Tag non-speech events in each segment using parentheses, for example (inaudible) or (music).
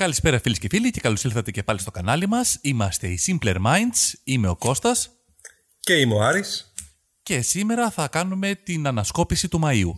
Καλησπέρα φίλοι και φίλοι και καλώς ήλθατε και πάλι στο κανάλι μας. Είμαστε οι Simpler Minds, είμαι ο Κώστας. Και είμαι ο Άρης. Και σήμερα θα κάνουμε την ανασκόπηση του Μαΐου.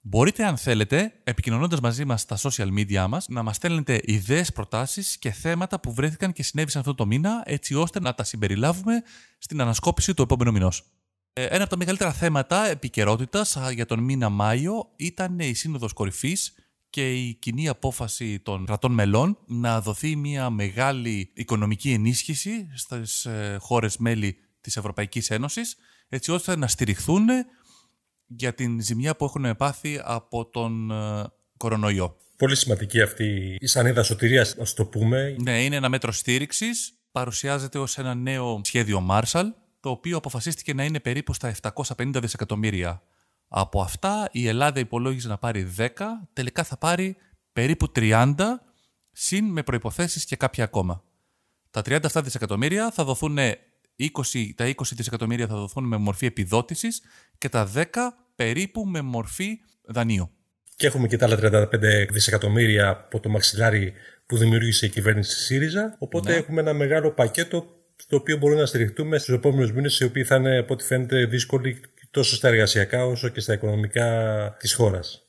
Μπορείτε αν θέλετε, επικοινωνώντας μαζί μας στα social media μας, να μας στέλνετε ιδέες, προτάσεις και θέματα που βρέθηκαν και συνέβησαν αυτό το μήνα, έτσι ώστε να τα συμπεριλάβουμε στην ανασκόπηση του επόμενου μηνός. Ε, ένα από τα μεγαλύτερα θέματα επικαιρότητας για τον μήνα Μάιο ήταν η Σύνοδος Κορυφής και η κοινή απόφαση των κρατών μελών να δοθεί μια μεγάλη οικονομική ενίσχυση στις ε, χώρες μέλη της Ευρωπαϊκής Ένωσης έτσι ώστε να στηριχθούν για την ζημιά που έχουν πάθει από τον ε, κορονοϊό. Πολύ σημαντική αυτή η σανίδα σωτηρίας, ας το πούμε. Ναι, είναι ένα μέτρο στήριξης. Παρουσιάζεται ως ένα νέο σχέδιο Marshall, το οποίο αποφασίστηκε να είναι περίπου στα 750 δισεκατομμύρια από αυτά η Ελλάδα υπολόγιζε να πάρει 10, τελικά θα πάρει περίπου 30, συν με προϋποθέσεις και κάποια ακόμα. Τα 37 δισεκατομμύρια θα δοθούν 20, τα 20 δισεκατομμύρια θα δοθούν με μορφή επιδότησης και τα 10 περίπου με μορφή δανείου. Και έχουμε και τα άλλα 35 δισεκατομμύρια από το μαξιλάρι που δημιούργησε η κυβέρνηση ΣΥΡΙΖΑ. Οπότε ναι. έχουμε ένα μεγάλο πακέτο στο οποίο μπορούμε να στηριχτούμε στους επόμενους μήνες, οι οποίοι θα είναι, από ό,τι φαίνεται, δύσκολοι τόσο στα εργασιακά όσο και στα οικονομικά της χώρας.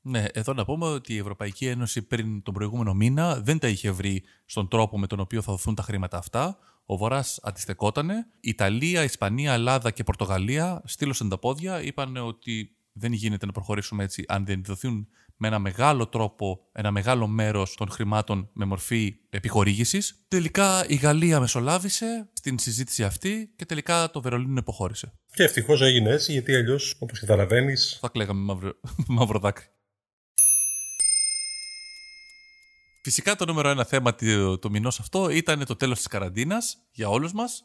Ναι, εδώ να πούμε ότι η Ευρωπαϊκή Ένωση πριν τον προηγούμενο μήνα δεν τα είχε βρει στον τρόπο με τον οποίο θα δοθούν τα χρήματα αυτά. Ο Βορράς αντιστεκότανε. Ιταλία, Ισπανία, Ελλάδα και Πορτογαλία στείλωσαν τα πόδια. Είπαν ότι δεν γίνεται να προχωρήσουμε έτσι αν δεν δοθούν με ένα μεγάλο τρόπο ένα μεγάλο μέρος των χρημάτων με μορφή επιχορήγησης. Τελικά η Γαλλία μεσολάβησε στην συζήτηση αυτή και τελικά το Βερολίνο υποχώρησε. Και ευτυχώς έγινε έτσι, γιατί αλλιώς, όπως καταλαβαίνει. Θα κλαίγαμε μαύρο, (laughs) μαύρο δάκρυ. Φυσικά το νούμερο ένα θέμα του, του μηνός αυτό ήταν το τέλος της καραντίνας για όλους μας.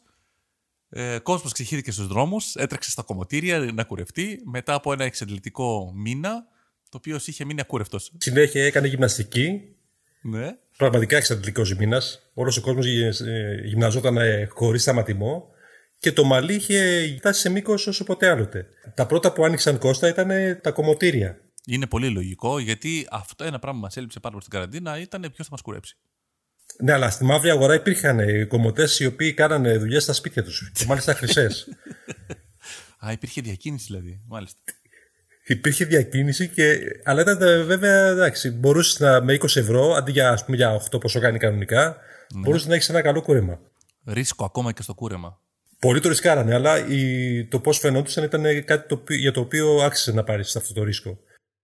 Ε, κόσμος ξεχύθηκε στους δρόμους, έτρεξε στα κομμωτήρια να κουρευτεί μετά από ένα εξαντλητικό μήνα το οποίο είχε μείνει ακούρευτος. Συνέχεια έκανε γυμναστική. Ναι. Πραγματικά εξαντλητικός μήνα. Όλος ο κόσμος ε, γυμναζόταν ε, χωρίς σταματημό και το μαλλί είχε φτάσει σε μήκος όσο ποτέ άλλοτε. Τα πρώτα που άνοιξαν κόστα ήταν τα κομμωτήρια. Είναι πολύ λογικό γιατί αυτό ένα πράγμα που μας έλειψε πάρα πολύ στην καραντίνα ήταν ποιος θα μας κουρέψει. Ναι, αλλά στη μαύρη αγορά υπήρχαν κομμωτές οι οποίοι κάνανε δουλειές στα σπίτια τους. και μάλιστα χρυσές. (laughs) Α, υπήρχε διακίνηση δηλαδή. Μάλιστα υπήρχε διακίνηση, και, αλλά ήταν ε, βέβαια εντάξει. Μπορούσες να με 20 ευρώ αντί για, ας πούμε, για 8 πόσο κάνει κανονικά, ναι. μπορούσες να έχεις ένα καλό κούρεμα. Ρίσκο ακόμα και στο κούρεμα. Πολλοί το ρισκάρανε, αλλά η, το πώς φαινόντουσαν ήταν κάτι το, για το οποίο άξιζε να πάρεις αυτό το ρίσκο.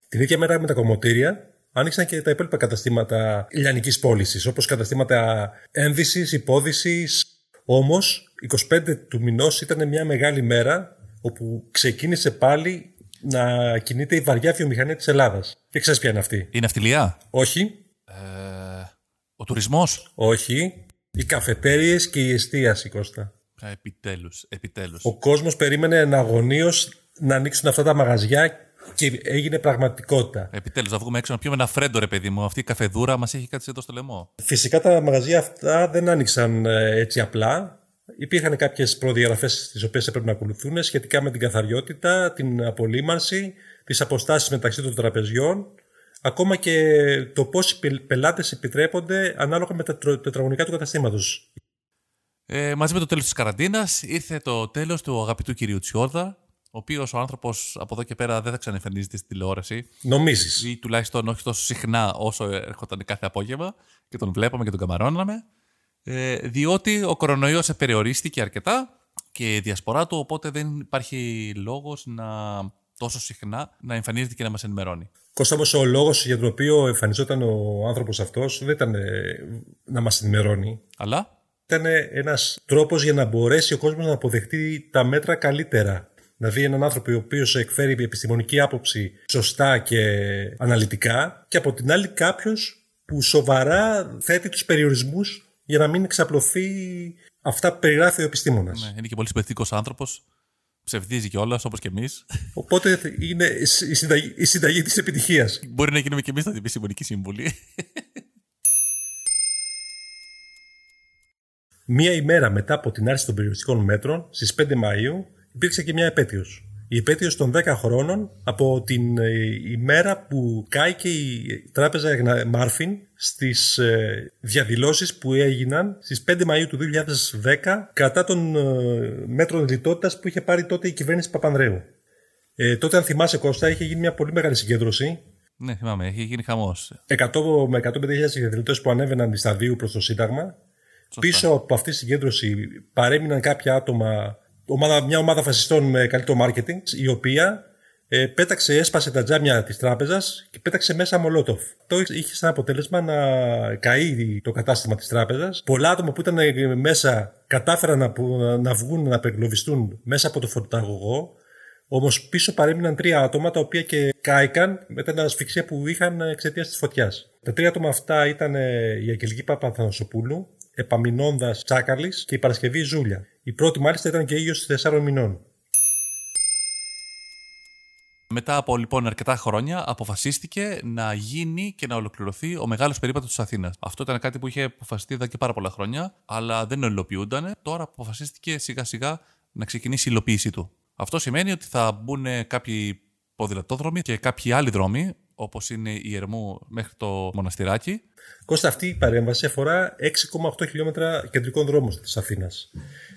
Την ίδια μέρα με τα κομμωτήρια άνοιξαν και τα υπόλοιπα καταστήματα λιανικής πώλησης, όπως καταστήματα ένδυσης, υπόδησης. Όμως, 25 του μηνός ήταν μια μεγάλη μέρα όπου ξεκίνησε πάλι να κινείται η βαριά βιομηχανία της Ελλάδας. Και ξέρεις ποια είναι αυτή; Η ναυτιλία. Όχι. Ε, ο τουρισμός; Όχι. Οι καφετέρειε και η εστίαση, Κώστα. Επιτέλους. Επιτέλους. Ο κόσμος περίμενε εναγωνίως να ανοίξουν αυτά τα μαγαζιά και έγινε πραγματικότητα. Επιτέλους, να βγούμε έξω να πιούμε ένα φρέντο, ρε παιδί μου. Αυτή η καφεδούρα μας έχει κάτι εδώ στο λαιμό. Φυσικά τα μαγαζιά αυτά δεν άνοιξαν ε, έτσι απλά. Υπήρχαν κάποιες προδιαγραφές τι οποίες έπρεπε να ακολουθούν σχετικά με την καθαριότητα, την απολύμανση, τις αποστάσεις μεταξύ των τραπεζιών, ακόμα και το πόσοι πελάτες επιτρέπονται ανάλογα με τα τετραγωνικά του καταστήματος. Ε, μαζί με το τέλος της καραντίνας ήρθε το τέλος του αγαπητού κυρίου Τσιόδα, ο οποίος ο άνθρωπος από εδώ και πέρα δεν θα ξαναεμφανίζεται στην τηλεόραση. Νομίζεις. Ή τουλάχιστον όχι τόσο συχνά όσο έρχονταν κάθε απόγευμα και τον βλέπαμε και τον καμαρώναμε. Ε, διότι ο κορονοϊός περιορίστηκε αρκετά και η διασπορά του, οπότε δεν υπάρχει λόγος να τόσο συχνά να εμφανίζεται και να μας ενημερώνει. Κώστα όμως ο λόγος για τον οποίο εμφανιζόταν ο άνθρωπος αυτός δεν ήταν ε, να μας ενημερώνει. Αλλά; Ήταν ένας τρόπος για να μπορέσει ο κόσμος να αποδεχτεί τα μέτρα καλύτερα. Δηλαδή έναν άνθρωπο ο οποίος εκφέρει επιστημονική άποψη σωστά και αναλυτικά και από την άλλη κάποιος που σοβαρά θέτει τους περιορισμούς για να μην εξαπλωθεί αυτά που περιγράφει ο επιστήμονας. Ναι, είναι και πολύ συμπαθητικός άνθρωπος. Ψευδίζει κιόλας, όπως και εμείς. Οπότε είναι η συνταγή, η συνταγή της επιτυχίας. Μπορεί να γίνουμε κι εμείς την επιστημονική σύμβουλη. Μία ημέρα μετά από την άρση των περιοριστικών μέτρων, στις 5 Μαου, υπήρξε και μια επέτειος. Η επέτειος των 10 χρόνων από την ε, ημέρα που κάηκε η τράπεζα Μάρφιν στις ε, διαδηλώσεις που έγιναν στις 5 Μαΐου του 2010 κατά των ε, μέτρων λιτότητας που είχε πάρει τότε η κυβέρνηση Παπανδρέου. Ε, τότε αν θυμάσαι Κώστα είχε γίνει μια πολύ μεγάλη συγκέντρωση ναι, θυμάμαι, είχε γίνει χαμός. 100 με 150.000 διαδηλωτέ που ανέβαιναν σταδίου προς το Σύνταγμα. Πίσω από αυτή τη συγκέντρωση παρέμειναν κάποια άτομα ομάδα, μια ομάδα φασιστών με καλύτερο marketing, η οποία ε, πέταξε, έσπασε τα τζάμια της τράπεζας και πέταξε μέσα μολότοφ. Αυτό είχε σαν αποτέλεσμα να καεί το κατάστημα της τράπεζας. Πολλά άτομα που ήταν ε, μέσα κατάφεραν να, να βγουν, να απεγκλωβιστούν μέσα από το φορταγωγό. Όμως πίσω παρέμειναν τρία άτομα τα οποία και κάηκαν με την ασφυξία που είχαν εξαιτίας της φωτιάς. Τα τρία άτομα αυτά ήταν ε, η Αγγελική Παπαθανασοπούλου, Επαμινώνδα Τσάκαλης και η Παρασκευή Ζούλια. Η πρώτη μάλιστα ήταν και ήλιο 4 μηνών. Μετά από λοιπόν αρκετά χρόνια αποφασίστηκε να γίνει και να ολοκληρωθεί ο μεγάλος περίπατος της Αθήνας. Αυτό ήταν κάτι που είχε αποφασιστεί εδώ και πάρα πολλά χρόνια, αλλά δεν υλοποιούνταν. Τώρα αποφασίστηκε σιγά σιγά να ξεκινήσει η υλοποίησή του. Αυτό σημαίνει ότι θα μπουν κάποιοι ποδηλατόδρομοι και κάποιοι άλλοι δρόμοι, όπως είναι η Ερμού μέχρι το Μοναστηράκι. Κώστα, αυτή η παρέμβαση αφορά 6,8 χιλιόμετρα κεντρικών δρόμων της Αθήνας.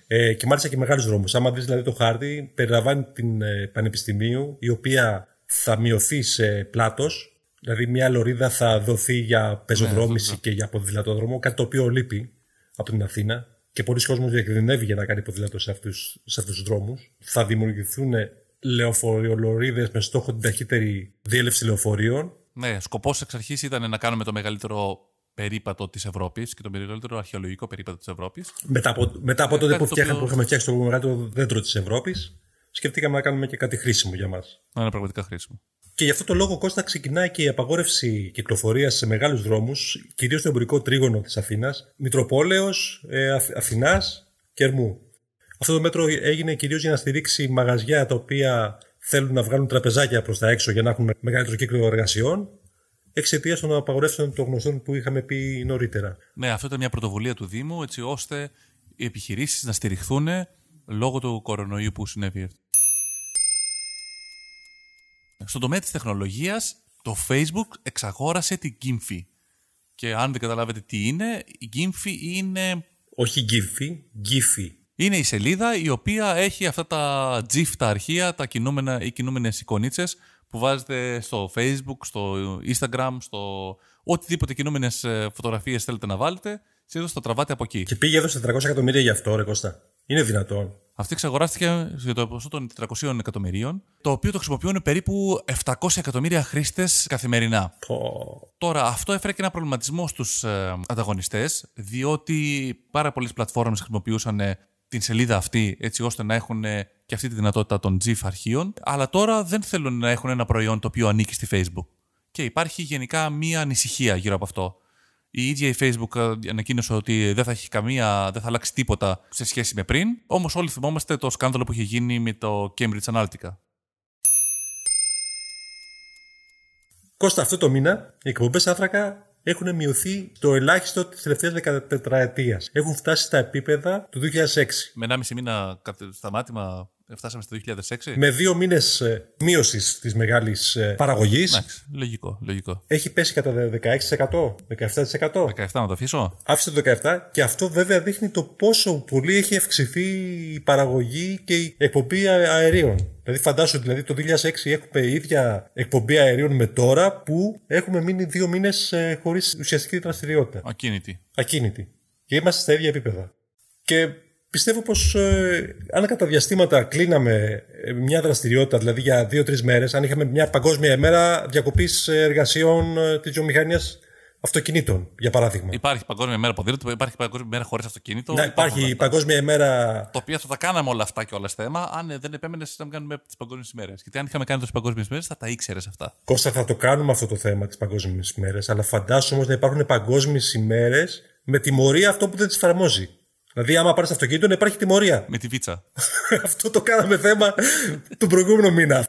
Ε, και μάλιστα και μεγάλους δρόμους. Άμα δεις δηλαδή το χάρτη, περιλαμβάνει την ε, Πανεπιστημίου, η οποία θα μειωθεί σε πλάτος. Δηλαδή, μια λωρίδα θα δοθεί για πεζοδρόμηση ναι, και για ποδηλατόδρομο, κάτι το οποίο λείπει από την Αθήνα. Και πολλοί κόσμοι διακινδυνεύει για να κάνει ποδήλατο σε αυτούς τους δρόμους. Θα δημιουργηθούν λεωφοριολορίδες με στόχο την ταχύτερη διέλευση λεωφορείων. Ναι, σκοπός εξ αρχής ήταν να κάνουμε το μεγαλύτερο περίπατο της Ευρώπης και το μεγαλύτερο αρχαιολογικό περίπατο της Ευρώπης. Μετά από, μετά από τότε που, που είχαμε φτιάξει το μεγαλύτερο δέντρο της Ευρώπης, σκεφτήκαμε να κάνουμε και κάτι χρήσιμο για μας. Να είναι πραγματικά χρήσιμο. Και γι' αυτό το λόγο, Κώστα, ξεκινάει και η απαγόρευση κυκλοφορίας σε μεγάλους δρόμους, κυρίως στο εμπορικό τρίγωνο της Αθήνας, Μητροπόλεως, ε, Αθηνάς και Ερμού. Αυτό το μέτρο έγινε κυρίως για να στηρίξει μαγαζιά τα οποία θέλουν να βγάλουν τραπεζάκια προς τα έξω για να έχουν μεγαλύτερο κύκλο εργασιών εξαιτίας των απαγορεύσεων των γνωστών που είχαμε πει νωρίτερα. Ναι, αυτό ήταν μια πρωτοβουλία του Δήμου έτσι ώστε οι επιχειρήσεις να στηριχθούν λόγω του κορονοϊού που συνέβη. Στον τομέα της τεχνολογίας, το Facebook εξαγόρασε την Gimfi. Και αν δεν καταλάβετε τι είναι, η Gimfi είναι... Όχι Gimfi, Giphy. Είναι η σελίδα η οποία έχει αυτά τα GIF, τα αρχεία, τα κινούμενα ή κινούμενες εικονίτσες που βάζετε στο Facebook, στο Instagram, στο οτιδήποτε κινούμενες φωτογραφίες θέλετε να βάλετε, συνήθως το τραβάτε από εκεί. Και πήγε εδώ στα 400 εκατομμύρια γι' αυτό, ρε Κώστα. Είναι δυνατόν. Αυτή εξαγοράστηκε για το ποσό των 400 εκατομμυρίων, το οποίο το χρησιμοποιούν περίπου 700 εκατομμύρια χρήστες καθημερινά. Τώρα, αυτό έφερε και ένα προβληματισμό στους ε, ανταγωνιστές, διότι πάρα πολλές πλατφόρμες χρησιμοποιούσαν την σελίδα αυτή έτσι ώστε να έχουν και αυτή τη δυνατότητα των GIF αρχείων, αλλά τώρα δεν θέλουν να έχουν ένα προϊόν το οποίο ανήκει στη Facebook. Και υπάρχει γενικά μία ανησυχία γύρω από αυτό. Η ίδια η Facebook ανακοίνωσε ότι δεν θα έχει καμία, δεν θα αλλάξει τίποτα σε σχέση με πριν. Όμως όλοι θυμόμαστε το σκάνδαλο που είχε γίνει με το Cambridge Analytica. Κώστα, αυτό το μήνα οι εκπομπές άνθρακα έχουν μειωθεί το ελάχιστο της τελευταίας 14 ετία. Έχουν φτάσει στα επίπεδα του 2006. Με 1,5 μήνα σταμάτημα φτάσαμε στο 2006. Με δύο μήνες μείωσης της μεγάλης παραγωγής. Εντάξει, λογικό, λογικό. Έχει πέσει κατά 16%, 17%. 17 να το αφήσω. Άφησε το 17% και αυτό βέβαια δείχνει το πόσο πολύ έχει αυξηθεί η παραγωγή και η εκπομπή αερίων. Δηλαδή, φαντάσου δηλαδή το 2006 έχουμε ίδια εκπομπή αερίων με τώρα που έχουμε μείνει δύο μήνες χωρίς ουσιαστική δραστηριότητα. Ακίνητη. Ακίνητη. Και είμαστε στα ίδια επίπεδα. Και Πιστεύω πως ε, αν κατά διαστήματα κλείναμε ε, μια δραστηριότητα, δηλαδή για δύο-τρεις μέρες, αν είχαμε μια παγκόσμια ημέρα διακοπής εργασιών ε, της βιομηχανίας αυτοκινήτων, για παράδειγμα. Υπάρχει παγκόσμια ημέρα ποδήλατο, υπάρχει παγκόσμια ημέρα χωρίς αυτοκίνητο. Ναι, υπάρχει παγκόσμια ημέρα. Το οποίο θα τα κάναμε όλα αυτά και όλα θέμα, αν δεν επέμενε να κάνουμε τις παγκόσμιες ημέρες. Γιατί αν είχαμε κάνει τι παγκόσμιες ημέρες, θα τα ήξερες αυτά. Κώστα, θα το κάνουμε αυτό το θέμα τι παγκόσμιε ημέρες, αλλά φαντάσου όμως να υπάρχουν παγκόσμιες ημέρες με τιμωρία αυτό που δεν τις εφαρμόζει. Δηλαδή, άμα πάρεις αυτοκίνητο, να υπάρχει τιμωρία. Με τη βίτσα. (laughs) Αυτό το κάναμε θέμα τον προηγούμενο μήνα.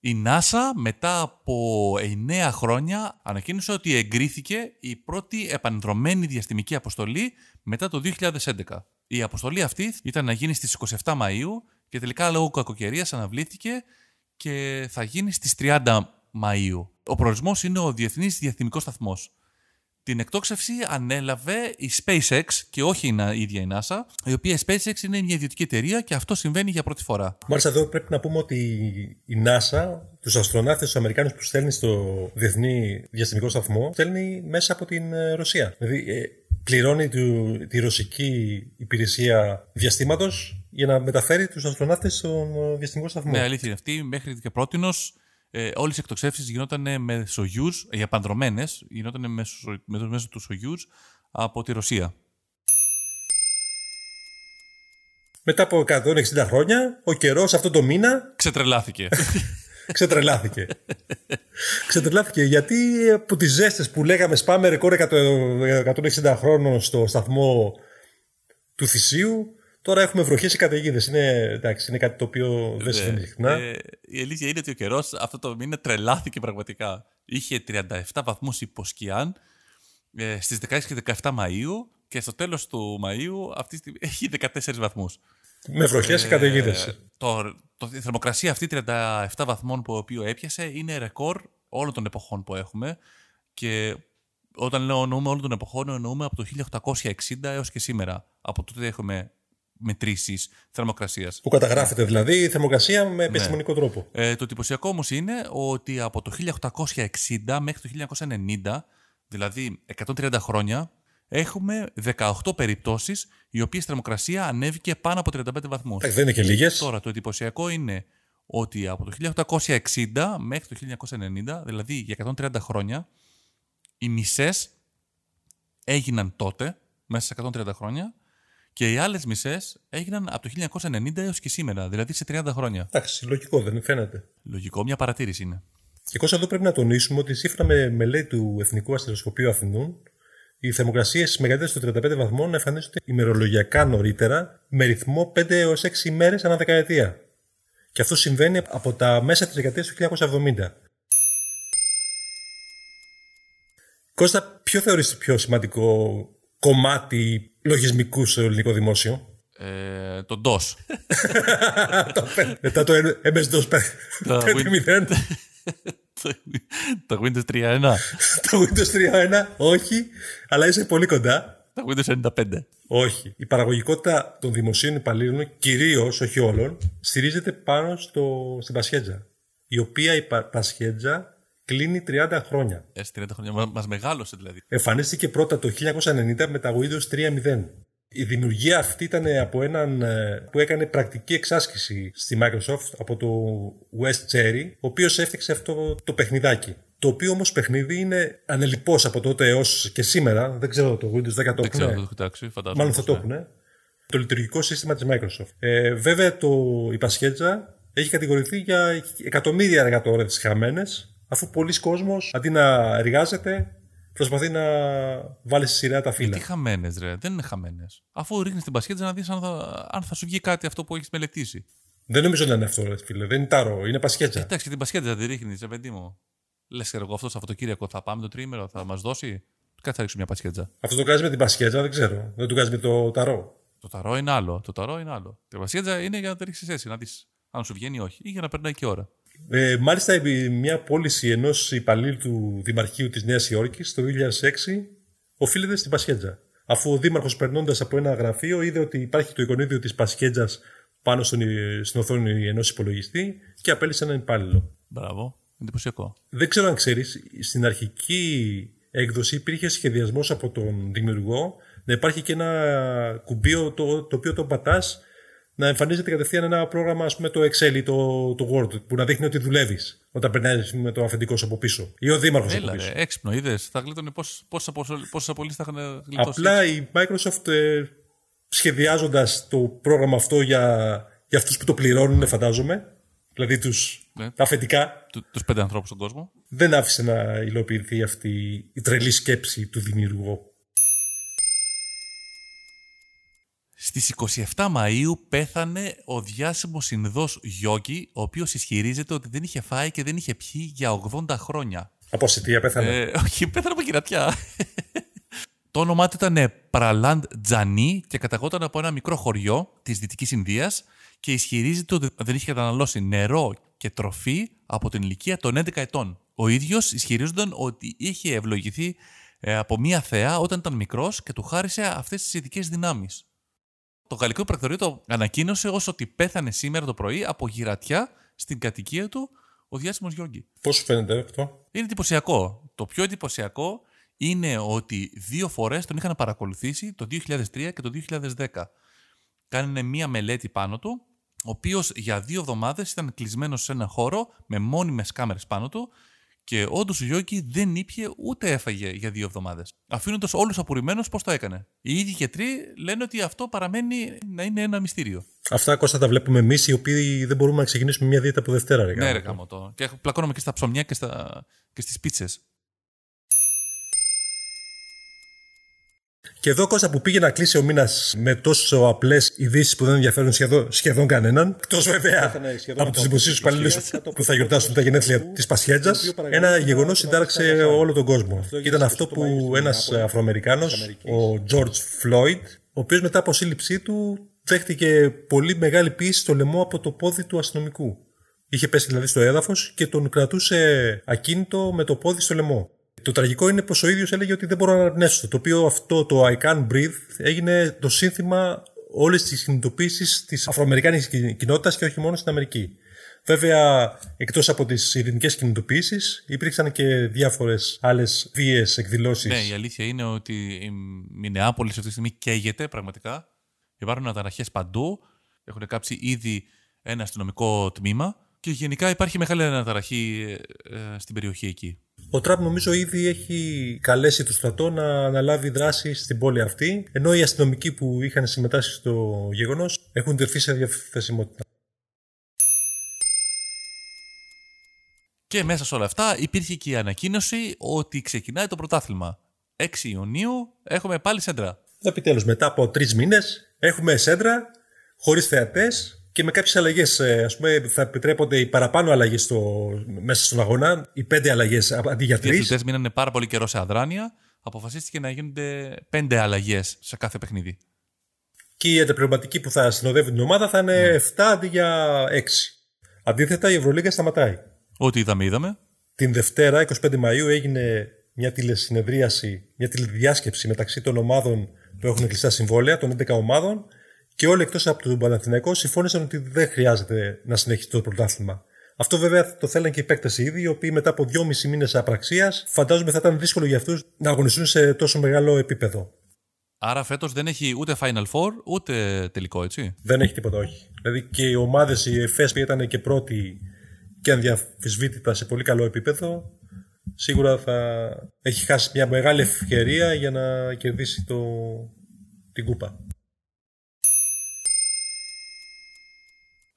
Η NASA μετά από 9 χρόνια ανακοίνωσε ότι εγκρίθηκε η πρώτη επανδρομένη διαστημική αποστολή μετά το 2011. Η αποστολή αυτή ήταν να γίνει στις 27 Μαΐου και τελικά λόγω κακοκαιρίας αναβλήθηκε και θα γίνει στις 30 Μαΐου. Ο προορισμός είναι ο Διεθνής Διαθυμικός Σταθμός. Την εκτόξευση ανέλαβε η SpaceX και όχι η ίδια η NASA, η οποία η SpaceX είναι μια ιδιωτική εταιρεία και αυτό συμβαίνει για πρώτη φορά. Μάλιστα, εδώ πρέπει να πούμε ότι η NASA, τους αστροναύτες τους Αμερικάνους που στέλνει στο Διεθνή Διαστημικό Σταθμό, στέλνει μέσα από την ε, Ρωσία. Δηλαδή, ε, πληρώνει του, τη ρωσική υπηρεσία διαστήματος για να μεταφέρει τους αστροναύτες στον ε, διαστημικό σταθμό. Ναι, αλήθεια είναι αυτή. Μέχρι και πρώτη ε, όλες οι εκτοξεύσεις γινόταν με Σογιούζ, οι απανδρομένε, γινόταν μέσω, μέσω του Σογιούζ από τη Ρωσία. Μετά από 160 χρόνια, ο καιρός αυτό το μήνα. Ξετρελάθηκε. (laughs) Ξετρελάθηκε. Ξετρελάθηκε γιατί από τις ζέστες που λέγαμε σπάμε ρεκόρ 160 χρόνων στο σταθμό του Θησίου, Τώρα έχουμε βροχές και καταιγίδες. Είναι, είναι κάτι το οποίο δεν ναι. συμβαίνει συχνά. Ε, η αλήθεια είναι ότι ο καιρός αυτό το μήνα τρελάθηκε πραγματικά. Είχε 37 βαθμούς υποσκιάν ε, στις 16 και 17 Μαου και στο τέλος του Μαου αυτή έχει 14 βαθμούς. Με βροχές και καταιγίδες. Το, το, η θερμοκρασία αυτή 37 βαθμών που οποίος έπιασε είναι ρεκόρ όλων των εποχών που έχουμε. Και όταν λέω εννοούμε όλων των εποχών, εννοούμε από το 1860 έως και σήμερα. Από τότε έχουμε μετρήσεις θερμοκρασίας. Που καταγράφεται δηλαδή η θερμοκρασία με ναι. επιστημονικό τρόπο. Ε, το εντυπωσιακό όμως είναι ότι από το 1860 μέχρι το 1990, δηλαδή 130 χρόνια, έχουμε 18 περιπτώσεις οι οποίες η θερμοκρασία ανέβηκε πάνω από 35 βαθμούς. Ε, δεν είναι και λίγες. Τώρα το εντυπωσιακό είναι ότι από το 1860 μέχρι το 1990, δηλαδή για 130 χρόνια, οι μισές έγιναν τότε, μέσα σε 130 χρόνια, και οι άλλες μισές έγιναν από το 1990 έως και σήμερα, δηλαδή σε 30 χρόνια. Εντάξει, λογικό δεν φαίνεται. Λογικό, μια παρατήρηση είναι. Και εδώ πρέπει να τονίσουμε ότι σύμφωνα με μελέτη του Εθνικού Αστροσκοπείου Αθηνών, οι θερμοκρασίες μεγαλύτερες των 35 βαθμών εμφανίζονται ημερολογιακά νωρίτερα, με ρυθμό 5 έως 6 ημέρε ανά δεκαετία. Και αυτό συμβαίνει από τα μέσα της δεκαετίας του 1970. Κώστα, ποιο θεωρείς πιο σημαντικό κομμάτι λογισμικού στο ελληνικό δημόσιο. Ε, (laughs) το DOS. Μετά το MS-DOS 5.0. (laughs) (laughs) Το Windows 3.1. Το Windows 3.1, όχι, αλλά είσαι πολύ κοντά. Το Windows 95. Όχι. Η παραγωγικότητα των δημοσίων υπαλλήλων, κυρίως, όχι όλων, στηρίζεται πάνω στο, στην Πασχέτζα. Η οποία η Πασχέτζα κλείνει 30 χρόνια. Ε, 30 χρόνια. Μα μας μεγάλωσε δηλαδή. Εμφανίστηκε πρώτα το 1990 με τα Windows 3.0. Η δημιουργία αυτή ήταν από έναν ε, που έκανε πρακτική εξάσκηση στη Microsoft από το West Cherry, ο οποίος έφτιαξε αυτό το παιχνιδάκι. Το οποίο όμως παιχνίδι είναι ανελειπώς από τότε έως και σήμερα. Δεν ξέρω το Windows 10 το έχουν. Μάλλον θα το ναι. έχουν. Το λειτουργικό σύστημα της Microsoft. Ε, βέβαια το, η Πασχέτζα έχει κατηγορηθεί για εκατομμύρια εργατόρες χαμένες αφού πολλοί κόσμος αντί να εργάζεται προσπαθεί να βάλει στη σειρά τα φύλλα. Τι χαμένες, ρε. Δεν είναι χαμένες. Αφού ρίχνεις την πασχέτζα να δεις αν, θα, αν θα σου βγει κάτι αυτό που έχεις μελετήσει. Δεν νομίζω να είναι αυτό, ρε, φίλε. Δεν είναι τάρο, είναι πασχέτζα. Εντάξει, και την πασχέτζα δεν ρίχνεις, ρε παιδί μου. Λες, εγώ αυτό το Σαββατοκύριακο θα πάμε το τρίμερο, θα μας δώσει; Κάτσε θα ρίξω μια πασχέτζα. Αυτό το κάνεις με την πασχέτζα, δεν ξέρω. Δεν το κάνεις με το ταρό. Το ταρό είναι άλλο. Το ταρό είναι άλλο. Η πασχέτζα είναι για να τα ρίξεις εσύ, να δεις αν σου βγαίνει ή όχι. Ή για να περνάει και ώρα. Ε, μάλιστα, μια πώληση ενός υπαλλήλου του Δημαρχείου της Νέας Υόρκης το 2006 οφείλεται στην Πασχέτζα. Αφού ο Δήμαρχος περνώντας από ένα γραφείο είδε ότι υπάρχει το εικονίδιο της Πασχέτζας πάνω στον, στην οθόνη ενός υπολογιστή και απέλησε έναν υπάλληλο. Μπράβο. Εντυπωσιακό. Δεν ξέρω αν ξέρεις, στην αρχική έκδοση υπήρχε σχεδιασμός από τον δημιουργό να υπάρχει και ένα κουμπί το, το οποίο το πατάς να εμφανίζεται κατευθείαν ένα πρόγραμμα, ας πούμε, το Excel ή το, το Word, που να δείχνει ότι δουλεύεις όταν περνάει με το αφεντικός σου από πίσω. Ή ο δήμαρχος από πίσω. Ρε, έξυπνο, είδες. Θα γλίτωνε πόσε απολύσει θα είχαν γλιτώσει. Απλά η Microsoft ε, σχεδιάζοντας το πρόγραμμα αυτό για, για αυτούς που το πληρώνουν, φαντάζομαι, δηλαδή τους, ναι. τα αφεντικά. Τους πέντε ανθρώπους στον κόσμο. Δεν άφησε να υλοποιηθεί αυτή η τρελή σκέψη του δημιουργού. Στις 27 Μαΐου πέθανε ο διάσημος Ινδός Γιώκη, ο οποίος ισχυρίζεται ότι δεν είχε φάει και δεν είχε πιει για 80 χρόνια. Από ασυτεία πέθανε. Ε, όχι, πέθανε από κυρατιά. (laughs) Το όνομά του ήταν Πραλάντ Τζανί και καταγόταν από ένα μικρό χωριό της Δυτικής Ινδίας και ισχυρίζεται ότι δεν είχε καταναλώσει νερό και τροφή από την ηλικία των 11 ετών. Ο ίδιος ισχυρίζονταν ότι είχε ευλογηθεί ε, από μία θέα όταν ήταν μικρός και του χάρισε αυτές τις ειδικές δυνάμεις. Το γαλλικό πρακτορείο το ανακοίνωσε ως ότι πέθανε σήμερα το πρωί από γυρατιά στην κατοικία του ο διάσημος Γιώργη. Πώς σου φαίνεται αυτό, Είναι εντυπωσιακό. Το πιο εντυπωσιακό είναι ότι δύο φορές τον είχαν παρακολουθήσει το 2003 και το 2010. Κάνανε μία μελέτη πάνω του, ο οποίος για δύο εβδομάδες ήταν κλεισμένος σε ένα χώρο με μόνιμες κάμερες πάνω του και όντως ο Γιώργη δεν ήπια ούτε έφαγε για δύο εβδομάδες. Αφήνοντας όλους απορριμμένους πώς το έκανε; Οι ίδιοι γιατροί λένε ότι αυτό παραμένει να είναι ένα μυστήριο. Αυτά Κώστα τα βλέπουμε εμείς οι οποίοι δεν μπορούμε να ξεκινήσουμε μια δίαιτα από Δευτέρα. Ρε, Ναι, γάμο ρε το. γάμο το. Και πλακώνομαι και στα ψωμιά και, στα... και στις πίτσες. Και εδώ Κώστα που πήγε να κλείσει ο μήνας με τόσο απλές ειδήσεις που δεν ενδιαφέρουν σχεδόν, σχεδόν κανέναν, εκτός βέβαια από τους δημοσίους υπαλλήλους που θα γιορτάσουν τα γενέθλια της Πασχέτζας, ένα γεγονός συντάραξε όλο τον κόσμο. Και ήταν αυτό που ένας Αφροαμερικάνος, ο George Floyd, ο οποίος μετά από σύλληψή του δέχτηκε πολύ μεγάλη πίεση στο λαιμό από το πόδι του αστυνομικού. Είχε πέσει δηλαδή στο έδαφος και τον κρατούσε ακίνητο με το πόδι στο λαιμό. Το τραγικό είναι πως ο ίδιος έλεγε ότι δεν μπορώ να αναπνεύσω. Το οποίο αυτό το I can't breathe έγινε το σύνθημα όλη τη κινητοποίηση της Αφροαμερικάνικης κοινότητας και όχι μόνο στην Αμερική. Βέβαια, εκτός από τις ειρηνικές κινητοποιήσει, υπήρξαν και διάφορες άλλες βίαιες εκδηλώσεις. Ναι, η αλήθεια είναι ότι η Μινεάπολης αυτή τη στιγμή καίγεται πραγματικά. Υπάρχουν αναταραχέ παντού. Έχουν κάψει ήδη ένα αστυνομικό τμήμα. Και γενικά υπάρχει μεγάλη αναταραχή ε, ε, στην περιοχή εκεί. Ο Τραμπ νομίζω ήδη έχει καλέσει το στρατό να αναλάβει δράση στην πόλη αυτή, ενώ οι αστυνομικοί που είχαν συμμετάσχει στο γεγονός έχουν τερθεί σε διαθεσιμότητα. Και μέσα σε όλα αυτά υπήρχε και η ανακοίνωση ότι ξεκινάει το πρωτάθλημα. 6 Ιουνίου έχουμε πάλι σέντρα. Επιτέλους, μετά από τρεις μήνες έχουμε σέντρα, χωρίς θεατές και με κάποιες αλλαγές. Α πούμε, θα επιτρέπονται οι παραπάνω αλλαγές μέσα στον αγώνα, οι πέντε αλλαγές αντί για Οι τρεις. αθλητές μείνανε πάρα πολύ καιρό σε αδράνεια. Αποφασίστηκε να γίνονται πέντε αλλαγές σε κάθε παιχνίδι. Και οι αντεπληρωματικοί που θα συνοδεύουν την ομάδα θα είναι 7 αντί για 6. Αντίθετα, η Ευρωλίγα σταματάει. Ό,τι είδαμε, είδαμε. Την Δευτέρα, 25 Μαΐου, έγινε μια τηλεσυνεδρίαση, μια τηλεδιάσκεψη μεταξύ των ομάδων που έχουν κλειστά συμβόλαια, των 11 ομάδων, και όλοι εκτός από τον Παναθηναϊκό συμφώνησαν ότι δεν χρειάζεται να συνεχίσει το πρωτάθλημα. Αυτό βέβαια το θέλαν και οι παίκτες ήδη, οι οποίοι μετά από 2,5 μήνες απραξίας φαντάζομαι θα ήταν δύσκολο για αυτούς να αγωνιστούν σε τόσο μεγάλο επίπεδο. Άρα φέτος δεν έχει ούτε Final Four ούτε τελικό, έτσι; Δεν έχει τίποτα, όχι. Δηλαδή και οι ομάδες, η ΕΦΕΣ που ήταν και πρώτη και ανδιαφυσβήτητα σε πολύ καλό επίπεδο, σίγουρα θα έχει χάσει μια μεγάλη ευκαιρία για να κερδίσει το... την κούπα.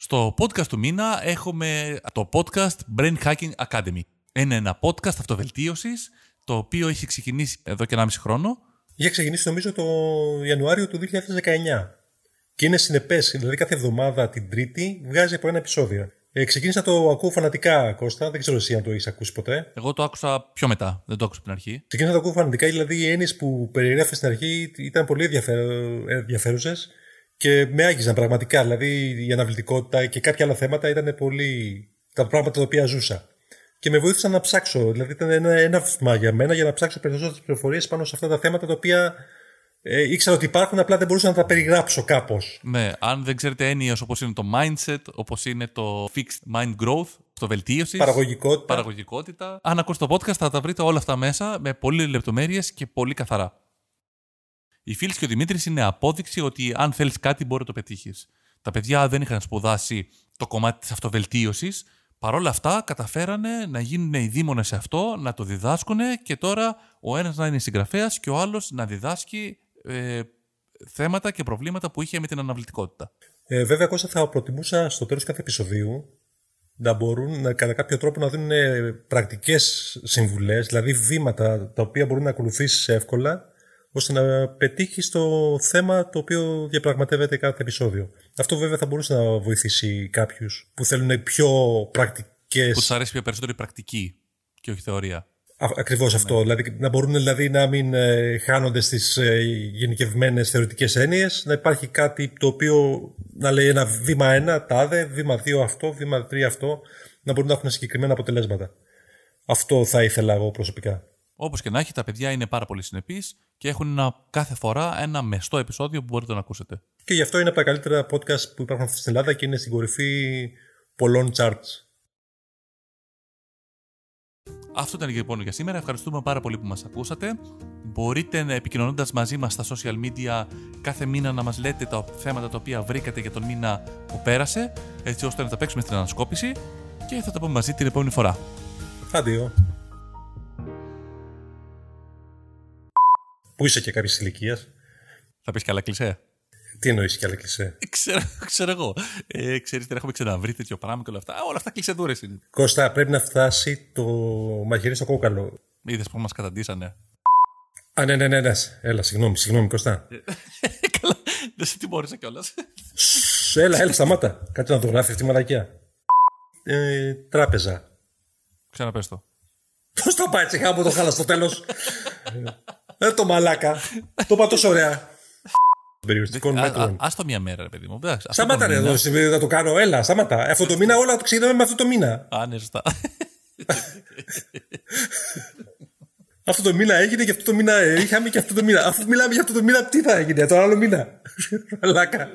Στο podcast του μήνα έχουμε το podcast Brain Hacking Academy. Είναι ένα podcast αυτοβελτίωσης το οποίο έχει ξεκινήσει εδώ και 1,5 χρόνο. Είχε ξεκινήσει νομίζω το Ιανουάριο του 2019 και είναι συνεπές, δηλαδή κάθε εβδομάδα την Τρίτη βγάζει από ένα επεισόδιο. Ε, ξεκίνησα να το ακούω φανατικά, Κώστα. Δεν ξέρω εσύ αν το έχεις ακούσει ποτέ. Εγώ το άκουσα πιο μετά, δεν το άκουσα από την αρχή. Ξεκίνησα να το ακούω φανατικά, δηλαδή οι έννοιες που περιεγράφει στην αρχή ήταν πολύ ενδιαφέρουσες και με άγγιζαν πραγματικά. Δηλαδή η αναβλητικότητα και κάποια άλλα θέματα ήταν πολύ τα πράγματα τα οποία ζούσα. Και με βοήθησαν να ψάξω. Δηλαδή ήταν ένα, ένα βήμα για μένα για να ψάξω περισσότερες πληροφορίες πάνω σε αυτά τα θέματα τα οποία ε, ήξερα ότι υπάρχουν, απλά δεν μπορούσα να τα περιγράψω κάπως. Ναι, αν δεν ξέρετε έννοιες όπως είναι το mindset, όπως είναι το fixed mind growth, το βελτίωσης. Παραγωγικότητα. Παραγωγικότητα. Αν ακούσετε το podcast θα τα βρείτε όλα αυτά μέσα με πολύ λεπτομέρειες και πολύ καθαρά. Η Φίλη και ο Δημήτρης είναι απόδειξη ότι αν θέλεις κάτι μπορεί να το πετύχεις. Τα παιδιά δεν είχαν σπουδάσει το κομμάτι της αυτοβελτίωσης. Παρ' όλα αυτά καταφέρανε να γίνουν οι δήμονες σε αυτό, να το διδάσκουν και τώρα ο ένας να είναι συγγραφέας και ο άλλος να διδάσκει ε, θέματα και προβλήματα που είχε με την αναβλητικότητα. Ε, βέβαια, Κώστα, θα προτιμούσα στο τέλος κάθε επεισοδίου να μπορούν να, κατά κάποιο τρόπο να δίνουν πρακτικές συμβουλές, δηλαδή βήματα τα οποία μπορούν να ακολουθήσεις εύκολα, ώστε να πετύχει το θέμα το οποίο διαπραγματεύεται κάθε επεισόδιο. Αυτό βέβαια θα μπορούσε να βοηθήσει κάποιους που θέλουν πιο πρακτικέ. Που τους αρέσει πιο περισσότερο η πρακτική και όχι η θεωρία. Ακριβώς αυτό. Δηλαδή, να μπορούν δηλαδή, να μην ε, χάνονται στις ε, γενικευμένες θεωρητικές έννοιες, να υπάρχει κάτι το οποίο να λέει ένα βήμα ένα, τάδε, βήμα δύο αυτό, βήμα τρία αυτό, να μπορούν να έχουν συγκεκριμένα αποτελέσματα. Αυτό θα ήθελα εγώ προσωπικά. Όπως και να έχει, τα παιδιά είναι πάρα πολύ συνεπείς και έχουν ένα, κάθε φορά ένα μεστό επεισόδιο που μπορείτε να ακούσετε. Και γι' αυτό είναι από τα καλύτερα podcast που υπάρχουν στην Ελλάδα και είναι στην κορυφή πολλών charts. Αυτό ήταν λοιπόν για σήμερα. Ευχαριστούμε πάρα πολύ που μας ακούσατε. Μπορείτε επικοινωνώντας μαζί μας στα social media κάθε μήνα να μας λέτε τα θέματα τα οποία βρήκατε για τον μήνα που πέρασε, έτσι ώστε να τα παίξουμε στην ανασκόπηση και θα τα πούμε μαζί την επόμενη φορά. Αντίο. Πού είσαι και κάποια ηλικία. Θα πεις καλά κλεισέ. Τι εννοείς και άλλα κλεισέ. Ξέρω, (laughs) ξέρω εγώ. Ε, ξέρεις, δεν έχουμε ξαναβρει τέτοιο πράγμα και όλα αυτά. Όλα αυτά κλεισεδούρε είναι. Κώστα, πρέπει να φτάσει το μαχαίρι στο κόκαλο. Είδες που μας καταντήσανε. Α, ναι, ναι, ναι, ναι. Έλα, συγγνώμη, συγγνώμη, Κώστα. (laughs) Καλά, δεν σε τιμώρησα κιόλας. έλα, έλα, σταμάτα. Κάτσε να το γράφει αυτή η μαλακία. Ε, τράπεζα. Ξαναπες το. Πώς το πάει έτσι, χάμπο το χάλας στο τέλος. (laughs) ε, το μαλάκα. το είπα τόσο ωραία. (laughs) Περιοριστικών μέτρων. Α το μία μέρα, ρε παιδί μου. Σταμάτα ρε εδώ, να το κάνω. Έλα, σταμάτα. Αυτό το μήνα όλα το ξεκινάμε με αυτό το μήνα. Α, ναι, σωστά. (laughs) αυτό το μήνα έγινε και αυτό το μήνα είχαμε και αυτό το μήνα. Αφού μιλάμε για αυτό το μήνα, τι θα έγινε, το άλλο μήνα. (laughs) Λάκα.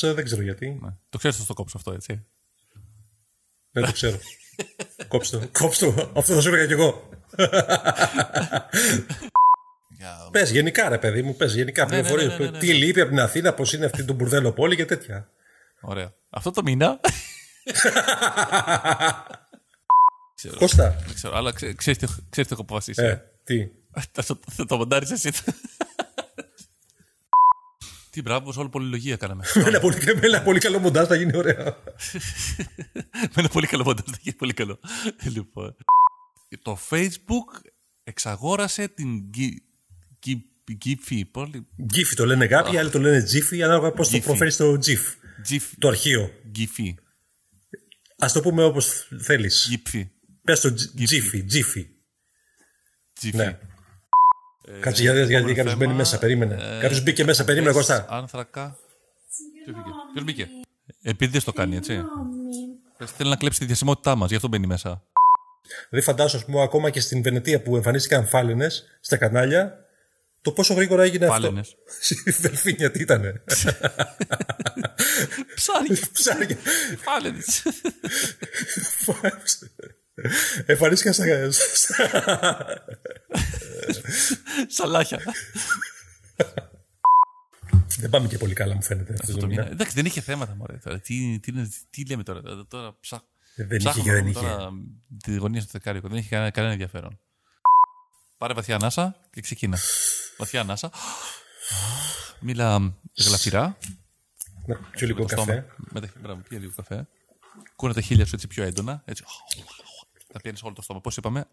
Δεν ξέρω γιατί. Ναι. Το ξέρεις το κόψω αυτό, έτσι. Δεν το ξέρω. Κόψτε το. Κόψτε το. Αυτό θα σου έλεγα κι εγώ. Πες γενικά, ρε παιδί μου, πες γενικά ναι, πληροφορίες. Ναι, ναι, τι λείπει από την Αθήνα, πώς είναι αυτή το μπουρδέλο πόλη και τέτοια. Ωραία. Αυτό το μήνα. (laughs) Κώστα. Δεν ξέρω, αλλά ξέρεις τι έχω αποφασίσει. Ε, τι. Θα το μοντάρεις εσύ. Τι μπράβο, όλη πολυλογία κάναμε. (laughs) με, ένα πολύ, με ένα πολύ καλό μοντάζ θα γίνει ωραίο. (laughs) με ένα πολύ καλό μοντάζ θα γίνει πολύ καλό. λοιπόν. Το Facebook εξαγόρασε την Giphy. Giphy το λένε κάποιοι, άλλοι το λένε Jiffy, ανάλογα πώς το προφέρεις το GIF. Το αρχείο. Giphy. Α το πούμε όπως θέλεις. Giphy. Πες το Jiffy. Jiffy. Ναι. Ε, Κάτσε γιατί, γιατί κάποιο μπαίνει μέσα, περίμενε. Ε, κάποιος μπήκε μέσα, περίμενε Κώστα. Άνθρακα. Ποιος μπήκε; Επειδή δεν το κάνει, έτσι. Θέλει να κλέψει τη διασημότητά μας, γι' αυτό μπαίνει μέσα. Δηλαδή, φαντάζομαι, ας πούμε, ακόμα και στην Βενετία που εμφανίστηκαν φάλαινες στα κανάλια, το πόσο γρήγορα έγινε Φάλαινες. αυτό. (laughs) Η Δελφίνια τι ήτανε; (laughs) Ψάρια. Ψάρια. Φάλαινες. (laughs) Εμφανίστηκαν στα... Σαλάχια. Δεν πάμε και πολύ καλά, μου φαίνεται. Αυτό το μήνα. Εντάξει, δεν είχε θέματα. Μωρέ, τώρα. Τι, τι, τι, λέμε τώρα. τώρα ψάχ, δεν είχε και δεν είχε. Τώρα, τη γωνία στο δεκάρικο. Δεν είχε κανένα, κανένα ενδιαφέρον. Πάρε βαθιά ανάσα και ξεκίνα. Βαθιά ανάσα. Μίλα γλαφυρά. Να πιω λίγο καφέ. Μετά, μπράβο, πιέ λίγο καφέ. Κούνε τα χίλια σου έτσι πιο έντονα. Έτσι. Τα πιάνεις όλο το στόμα. Πώς είπαμε;